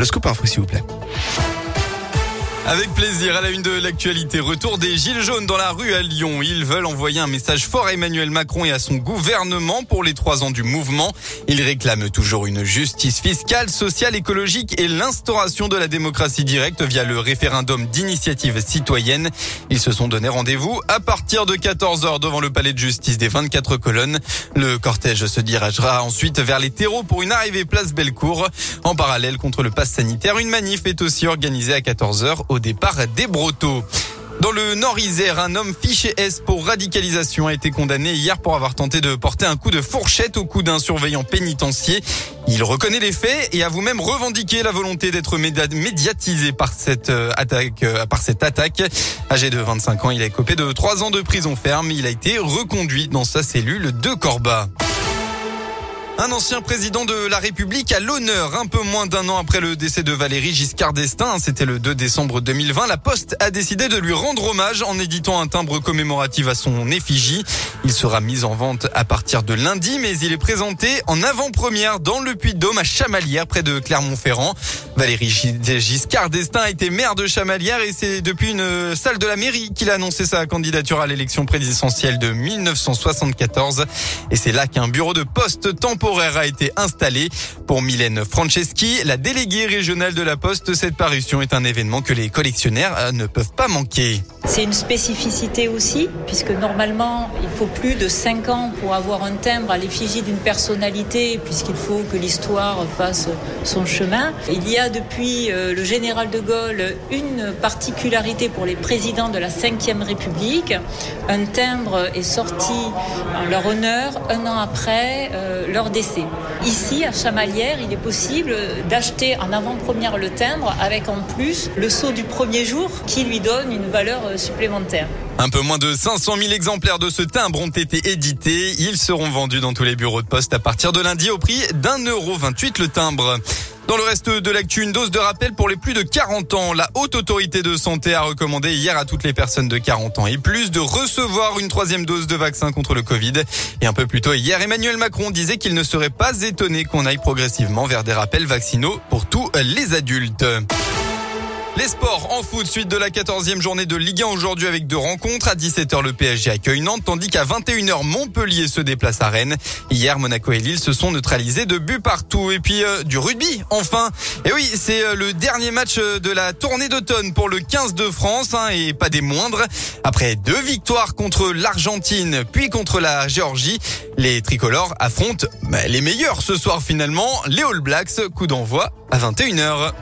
Le scoop info, s'il vous plaît. Avec plaisir, à la une de l'actualité, retour des Gilets jaunes dans la rue à Lyon. Ils veulent envoyer un message fort à Emmanuel Macron et à son gouvernement pour les trois ans du mouvement. Ils réclament toujours une justice fiscale, sociale, écologique et l'instauration de la démocratie directe via le référendum d'initiative citoyenne. Ils se sont donné rendez-vous à partir de 14h devant le palais de justice des 24 colonnes. Le cortège se dirigera ensuite vers les terreaux pour une arrivée place Bellecour. En parallèle contre le pass sanitaire, une manif est aussi organisée à 14h au départ des Brotteaux. Dans le Nord-Isère, un homme fiché S pour radicalisation a été condamné hier pour avoir tenté de porter un coup de fourchette au cou d'un surveillant pénitencier. Il reconnaît les faits et a vous-même revendiqué la volonté d'être médiatisé par cette euh, attaque. Euh, par cette attaque. Âgé de 25 ans, il a écopé de 3 ans de prison ferme. Il a été reconduit dans sa cellule de Corba. Un ancien président de la République à l'honneur, un peu moins d'un an après le décès de Valérie Giscard d'Estaing, c'était le 2 décembre 2020, la Poste a décidé de lui rendre hommage en éditant un timbre commémoratif à son effigie. Il sera mis en vente à partir de lundi, mais il est présenté en avant-première dans le Puy-de-Dôme à Chamalières, près de Clermont-Ferrand. Valérie Giscard d'Estaing a été maire de Chamalières et c'est depuis une salle de la mairie qu'il a annoncé sa candidature à l'élection présidentielle de 1974. Et c'est là qu'un bureau de poste temporaire a été installé. Pour Mylène Franceschi, la déléguée régionale de la Poste, cette parution est un événement que les collectionneurs euh, ne peuvent pas manquer. C'est une spécificité aussi, puisque normalement, il faut plus de 5 ans pour avoir un timbre à l'effigie d'une personnalité, puisqu'il faut que l'histoire fasse son chemin. Il y a depuis euh, le général de Gaulle une particularité pour les présidents de la Ve République. Un timbre est sorti en leur honneur un an après euh, leur décès. Ici, à Chamalières, il est possible d'acheter en avant-première le timbre avec en plus le sceau du premier jour qui lui donne une valeur Un peu moins de 500 000 exemplaires de ce timbre ont été édités. Ils seront vendus dans tous les bureaux de poste à partir de lundi au prix d'un euro 28 le timbre. Dans le reste de l'actu, une dose de rappel pour les plus de 40 ans. La Haute Autorité de Santé a recommandé hier à toutes les personnes de 40 ans et plus de recevoir une troisième dose de vaccin contre le Covid. Et un peu plus tôt hier, Emmanuel Macron disait qu'il ne serait pas étonné qu'on aille progressivement vers des rappels vaccinaux pour tous les adultes. Les sports en foot, suite de la 14e journée de Ligue 1 aujourd'hui avec deux rencontres. À 17h, le PSG accueille Nantes, tandis qu'à 21h, Montpellier se déplace à Rennes. Hier, Monaco et Lille se sont neutralisés de buts partout. Et puis, euh, du rugby, enfin. Et oui, c'est euh, le dernier match euh, de la tournée d'automne pour le 15 de France, hein, et pas des moindres. Après deux victoires contre l'Argentine, puis contre la Géorgie, les tricolores affrontent bah, les meilleurs ce soir finalement, les All Blacks. Coup d'envoi à 21h.